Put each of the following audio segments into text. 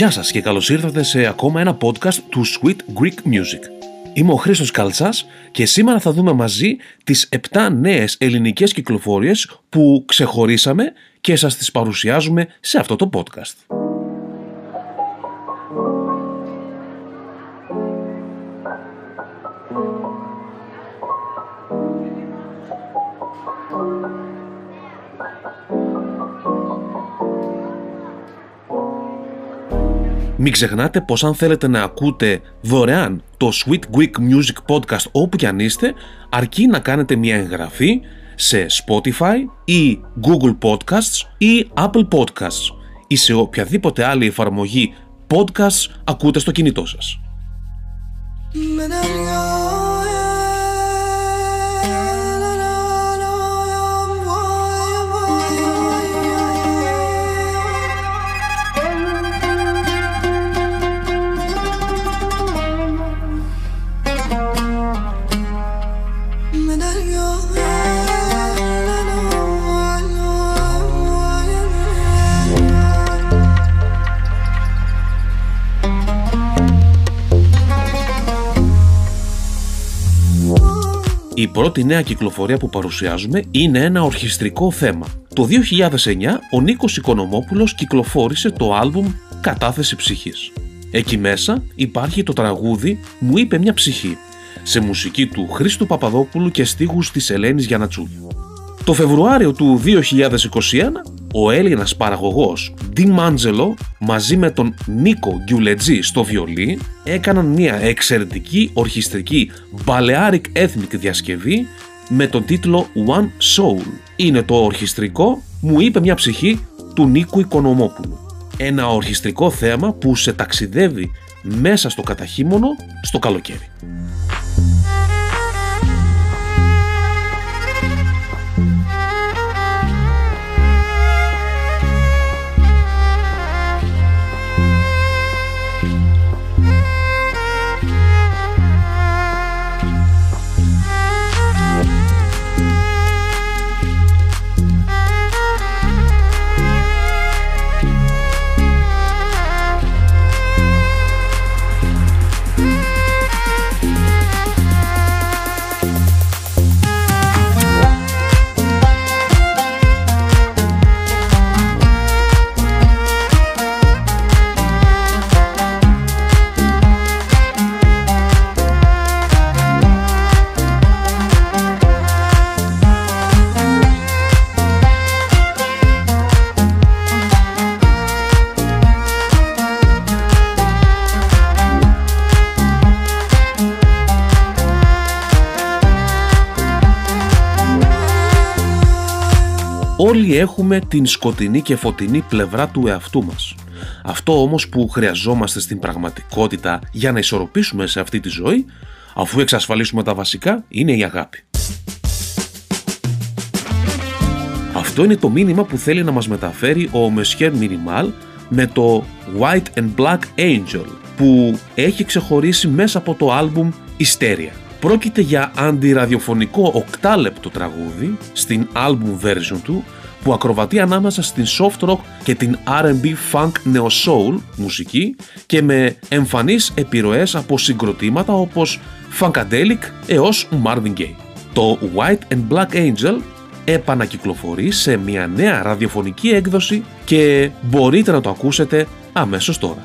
Γεια σας και καλώς ήρθατε σε ακόμα ένα podcast του Sweet Greek Music. Είμαι ο Χρήστος Καλτσάς και σήμερα θα δούμε μαζί τις 7 νέες ελληνικές κυκλοφορίες που ξεχωρίσαμε και σας τις παρουσιάζουμε σε αυτό το podcast. Μην ξεχνάτε πως αν θέλετε να ακούτε δωρεάν το Sweet Greek Music Podcast όπου κι αν είστε, αρκεί να κάνετε μια εγγραφή σε Spotify ή Google Podcasts ή Apple Podcasts ή σε οποιαδήποτε άλλη εφαρμογή podcasts ακούτε στο κινητό σας. Πρώτη νέα κυκλοφορία που παρουσιάζουμε είναι ένα ορχιστρικό θέμα. Το 2009 ο Νίκος Οικονομόπουλος κυκλοφόρησε το άλμπουμ «Κατάθεση ψυχής». Εκεί μέσα υπάρχει το τραγούδι «Μου είπε μια ψυχή» σε μουσική του Χρήστου Παπαδόπουλου και στίχους της Ελένης Γιανατσούλη. Το Φεβρουάριο του 2021 ο Έλληνας παραγωγός Ντι Μάντζελο μαζί με τον Νίκο Γκιουλετζή στο βιολί έκαναν μια εξαιρετική ορχιστρική Balearic Ethnic διασκευή με τον τίτλο One Soul. Είναι το ορχιστρικό «Μου είπε μια ψυχή» του Νίκου Οικονομόπουλου. Ένα ορχιστρικό θέμα που σε ταξιδεύει μέσα στο καταχύμωνο στο καλοκαίρι. Όλοι έχουμε την σκοτεινή και φωτεινή πλευρά του εαυτού μας. Αυτό όμως που χρειαζόμαστε στην πραγματικότητα για να ισορροπήσουμε σε αυτή τη ζωή, αφού εξασφαλίσουμε τα βασικά, είναι η αγάπη. Αυτό είναι το μήνυμα που θέλει να μας μεταφέρει ο Monsieur Minimal με το White and Black Angel που έχει ξεχωρίσει μέσα από το άλμπουμ Hysteria. Πρόκειται για αντιραδιοφωνικό οκτάλεπτο τραγούδι στην album version του που ακροβατεί ανάμεσα στην soft rock και την R&B funk neo soul μουσική και με εμφανείς επιρροές από συγκροτήματα όπως Funkadelic έως Marvin Gaye. Το White and Black Angel επανακυκλοφορεί σε μια νέα ραδιοφωνική έκδοση και μπορείτε να το ακούσετε αμέσως τώρα.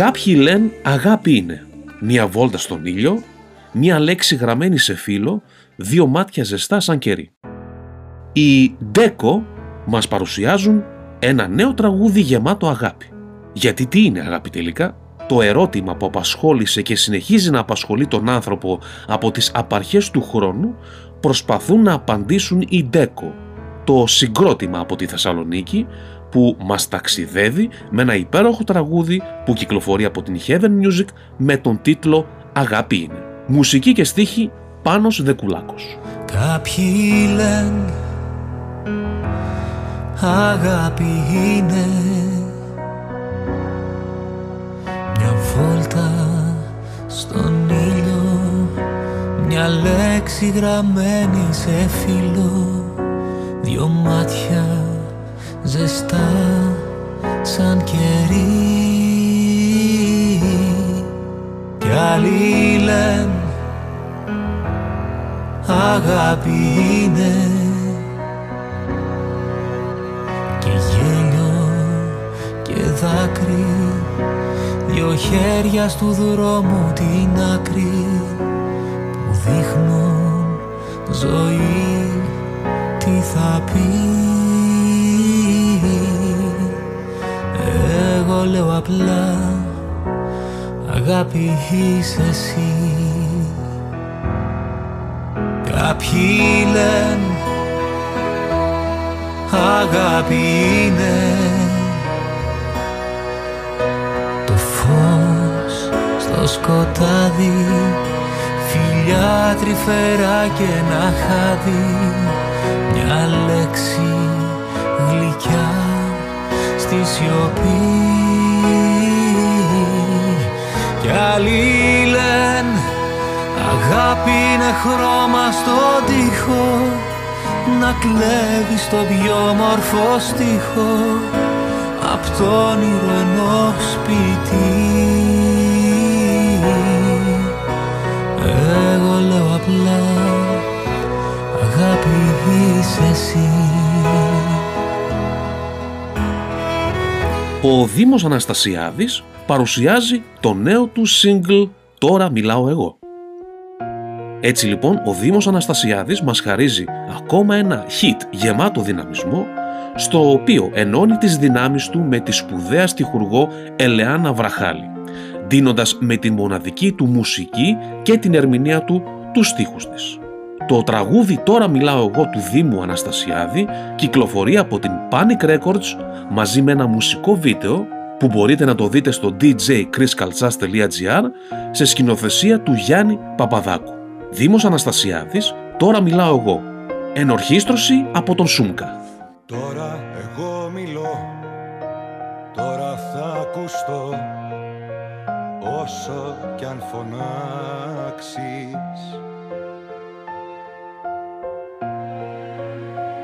Κάποιοι λένε αγάπη είναι. Μία βόλτα στον ήλιο, μία λέξη γραμμένη σε φύλλο, δύο μάτια ζεστά σαν κερί. Οι Ντέκο μας παρουσιάζουν ένα νέο τραγούδι γεμάτο αγάπη. Γιατί τι είναι αγάπη τελικά; Το ερώτημα που απασχόλησε και συνεχίζει να απασχολεί τον άνθρωπο από τις απαρχές του χρόνου προσπαθούν να απαντήσουν οι Ντέκο, το συγκρότημα από τη Θεσσαλονίκη που μας ταξιδεύει με ένα υπέροχο τραγούδι που κυκλοφορεί από την Heaven Music με τον τίτλο «Αγάπη είναι». Μουσική και στίχη Πάνος Δεκουλάκος. Κάποιοι λένε αγάπη είναι μια βόλτα στον ήλιο μια λέξη γραμμένη σε φύλλο δυο μάτια ζεστά σαν κερί. Κι άλλοι λένε αγάπη είναι και γέλιο και δάκρυ. Δυο χέρια στου δρόμου την άκρη που δείχνουν ζωή τι θα πει απλά. Αγάπη είσαι εσύ. Κάποιοι λένε αγάπη είναι το φως στο σκοτάδι. Φιλιά τρυφερά και ένα χάδι. Μια λέξη γλυκιά στη σιωπή αγάπη είναι χρώμα στον τοίχο να κλέβει στο πιο μορφό στίχο απ' το όνειρο ενό σπίτι Εγώ λέω απλά αγάπη είσαι εσύ Ο Δήμος Αναστασιάδης παρουσιάζει το νέο του single «Τώρα μιλάω εγώ». Έτσι λοιπόν ο Δήμος Αναστασιάδης μας χαρίζει ακόμα ένα hit γεμάτο δυναμισμό στο οποίο ενώνει τις δυνάμεις του με τη σπουδαία στιχουργό Ελεάνα Βραχάλη δίνοντας με τη μοναδική του μουσική και την ερμηνεία του τους στίχους της. Το τραγούδι «Τώρα μιλάω εγώ» του Δήμου Αναστασιάδη κυκλοφορεί από την Panic Records μαζί με ένα μουσικό βίντεο που μπορείτε να το δείτε στο djchriskaltsas.gr σε σκηνοθεσία του Γιάννη Παπαδάκου. Δήμος Αναστασιάδης, «Τώρα μιλάω εγώ». Ενορχίστρωση από τον Σούμκα. Τώρα εγώ μιλώ, τώρα θα ακουστώ όσο κι αν φωνάξεις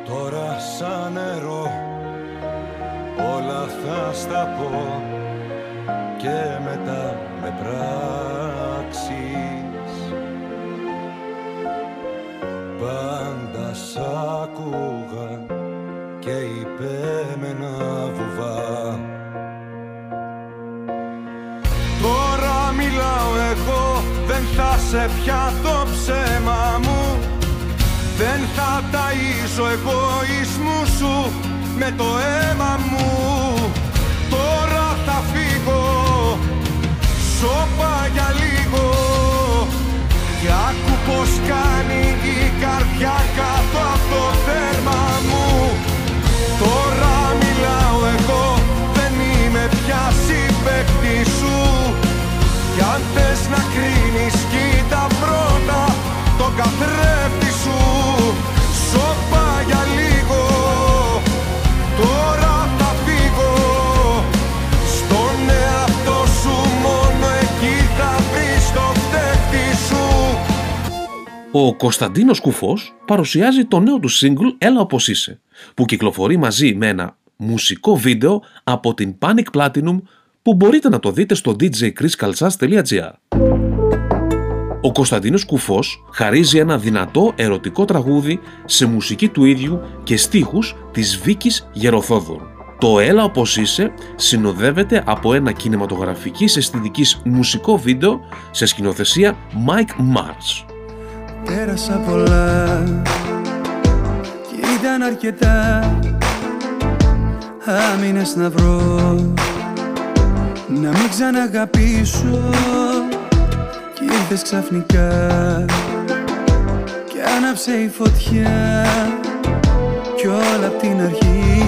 Τώρα σαν νερό όλα θα στα πω και μετά με πράξεις σ' άκουγα και είπε με ένα βουβά. Τώρα μιλάω εγώ, δεν θα σε πια το ψέμα μου. Δεν θα ταΐζω εγωισμού σου με το αίμα μου. Τώρα θα φύγω, σώπα για λίγο. Και άκου πως κάνει η καρδιά Ο Κωνσταντίνος Κουφός παρουσιάζει το νέο του single «Έλα όπως είσαι» που κυκλοφορεί μαζί με ένα μουσικό βίντεο από την Panic Platinum που μπορείτε να το δείτε στο djchriskaltsas.gr Ο Κωνσταντίνος Κουφός χαρίζει ένα δυνατό ερωτικό τραγούδι σε μουσική του ίδιου και στίχους της Βίκης Γεροθόδωρου. Το «Έλα όπως είσαι» συνοδεύεται από ένα κινηματογραφικής αισθητικής μουσικό βίντεο σε σκηνοθεσία Mike Mars. Πέρασα πολλά και ήταν αρκετά. Άμυνες να βρω να μην ξαναγαπήσω. Κι ήρθες ξαφνικά και άναψε η φωτιά. Κι όλα απ' την αρχή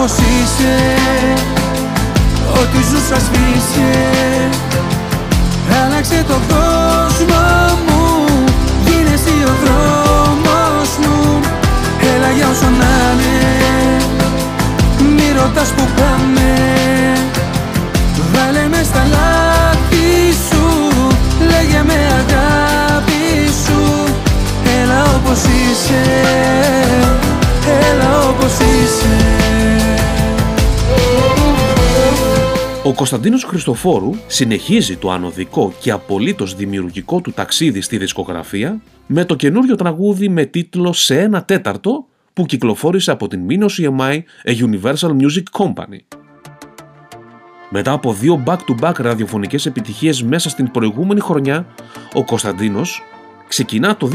Έλα όπως είσαι. Ό,τι ζούσα σβήσε Άλλαξε τον κόσμο μου. Γίνε εσύ ο δρόμος μου. Έλα για όσο να είναι. Μη ρωτάς που πάμε. Βάλε μες στα λάθη σου. Λέγε με αγάπη σου. Έλα όπως είσαι. Έλα όπως είσαι Ο Κωνσταντίνος Χριστοφόρου συνεχίζει το ανωδικό και απολύτως δημιουργικό του ταξίδι στη δισκογραφία με το καινούριο τραγούδι με τίτλο «Σε ένα τέταρτο» που κυκλοφόρησε από την Minos EMI A Universal Music Company. Μετά από δύο back-to-back ραδιοφωνικές επιτυχίες μέσα στην προηγούμενη χρονιά, ο Κωνσταντίνος ξεκινά το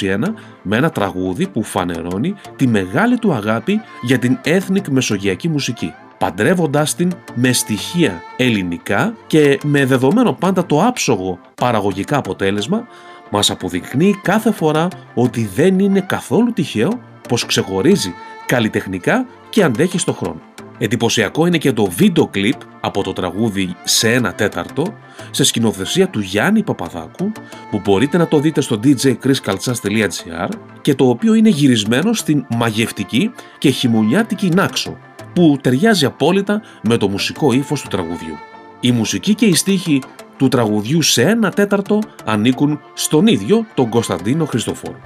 2021 με ένα τραγούδι που φανερώνει τη μεγάλη του αγάπη για την ethnic μεσογειακή μουσική παντρεύοντάς την με στοιχεία ελληνικά και με δεδομένο πάντα το άψογο παραγωγικά αποτέλεσμα, μας αποδεικνύει κάθε φορά ότι δεν είναι καθόλου τυχαίο πως ξεχωρίζει καλλιτεχνικά και αντέχει στο χρόνο. Εντυπωσιακό είναι και το βίντεο κλιπ από το τραγούδι «Σε ένα τέταρτο» σε σκηνοθεσία του Γιάννη Παπαδάκου που μπορείτε να το δείτε στο djchriskaltsas.gr και το οποίο είναι γυρισμένο στην μαγευτική και χειμωνιάτικη Νάξο που ταιριάζει απόλυτα με το μουσικό ύφος του τραγουδιού. Η μουσική και η στίχη του τραγουδιού σε ένα τέταρτο ανήκουν στον ίδιο τον Κωνσταντίνο Χριστοφόρου.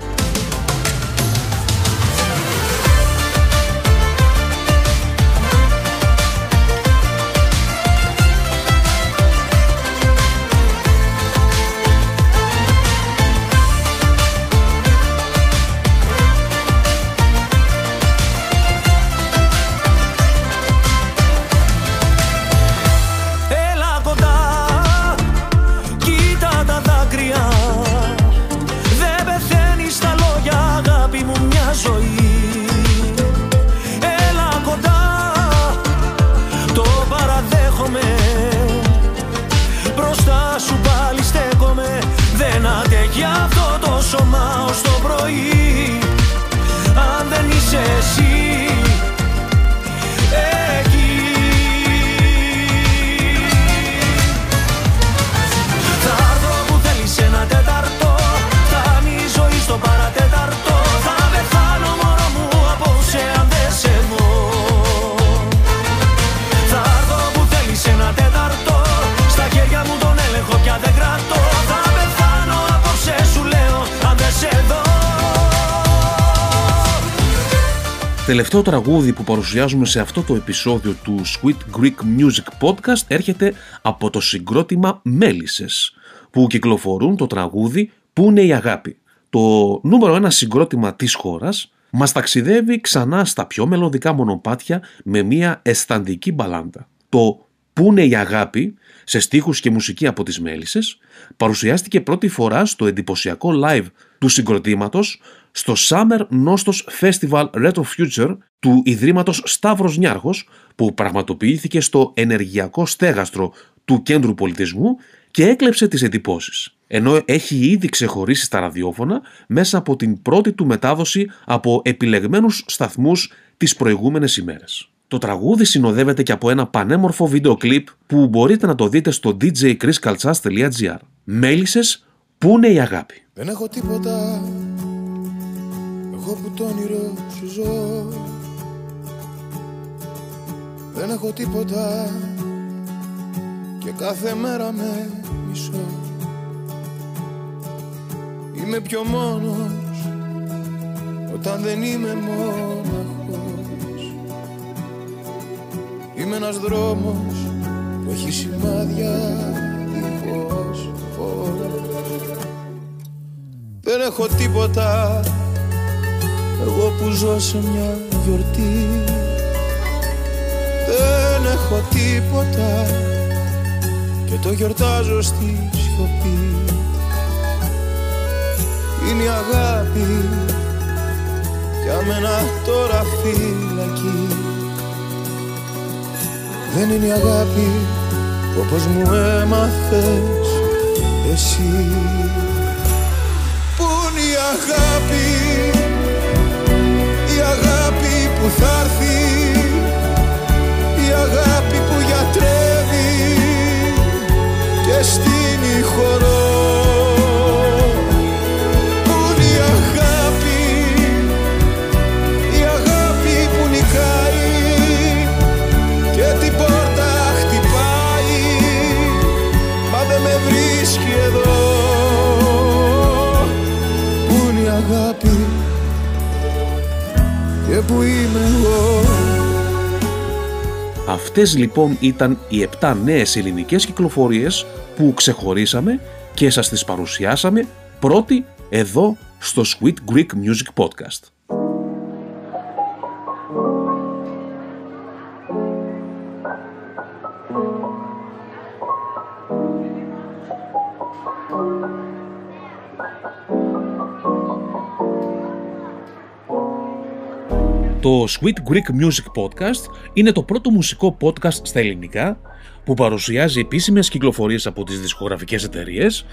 Τελευταίο τραγούδι που παρουσιάζουμε σε αυτό το επεισόδιο του Sweet Greek Music Podcast έρχεται από το συγκρότημα Μέλισσες που κυκλοφορούν το τραγούδι «Πού είναι η αγάπη». Το νούμερο ένα συγκρότημα της χώρας μας ταξιδεύει ξανά στα πιο μελωδικά μονοπάτια με μια αισθαντική μπαλάντα. Το «Πού είναι η αγάπη» σε στίχους και μουσική από τις Μέλισσες παρουσιάστηκε πρώτη φορά στο εντυπωσιακό live του συγκροτήματος στο Summer Nostos Festival Retro Future του Ιδρύματος Σταύρος Νιάρχος που πραγματοποιήθηκε στο ενεργειακό στέγαστρο του Κέντρου Πολιτισμού και έκλεψε τις εντυπώσεις. Ενώ έχει ήδη ξεχωρίσει στα ραδιόφωνα μέσα από την πρώτη του μετάδοση από επιλεγμένους σταθμούς τις προηγούμενες ημέρες. Το τραγούδι συνοδεύεται και από ένα πανέμορφο βίντεο κλιπ που μπορείτε να το δείτε στο djchriskaltsas.gr. Μέλισσες, πού είναι η αγάπη; Δεν έχω τίποτα Εγώ που το όνειρο σου ζω. Δεν έχω τίποτα Και κάθε μέρα με μισώ. Είμαι πιο μόνος Όταν δεν είμαι μοναχός Είμαι ένας δρόμος που έχει σημάδια δίχως φως Δεν έχω τίποτα εγώ που ζω σε μια γιορτή. Δεν έχω τίποτα και το γιορτάζω στη σιωπή. Είναι η αγάπη για μένα τώρα φυλακή. Δεν είναι η αγάπη όπως μου έμαθες εσύ. Πού είναι η αγάπη η αγάπη; Που θα έρθει η αγάπη που γιατρεύει και στείνει χορό Αυτές λοιπόν ήταν οι 7 νέες ελληνικές κυκλοφορίες που ξεχωρίσαμε και σας τις παρουσιάσαμε πρώτη εδώ στο Sweet Greek Music Podcast. Το Sweet Greek Music Podcast είναι το πρώτο μουσικό podcast στα ελληνικά που παρουσιάζει επίσημες κυκλοφορίες από τις δισκογραφικές εταιρείες,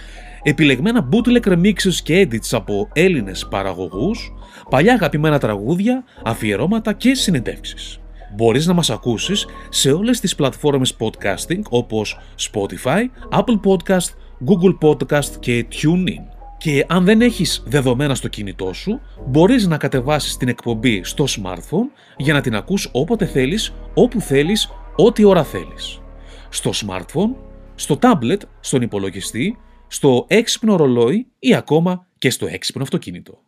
επιλεγμένα bootleg remixes και edits από Έλληνες παραγωγούς, παλιά αγαπημένα τραγούδια, αφιερώματα και συνεντεύξεις. Μπορείς να μας ακούσεις σε όλες τις πλατφόρμες podcasting όπως Spotify, Apple Podcast, Google Podcast και TuneIn. Και αν δεν έχεις δεδομένα στο κινητό σου, μπορείς να κατεβάσεις την εκπομπή στο smartphone για να την ακούς όποτε θέλεις, όπου θέλεις, ό,τι ώρα θέλεις. Στο smartphone, στο tablet, στον υπολογιστή, στο έξυπνο ρολόι ή ακόμα και στο έξυπνο αυτοκίνητο.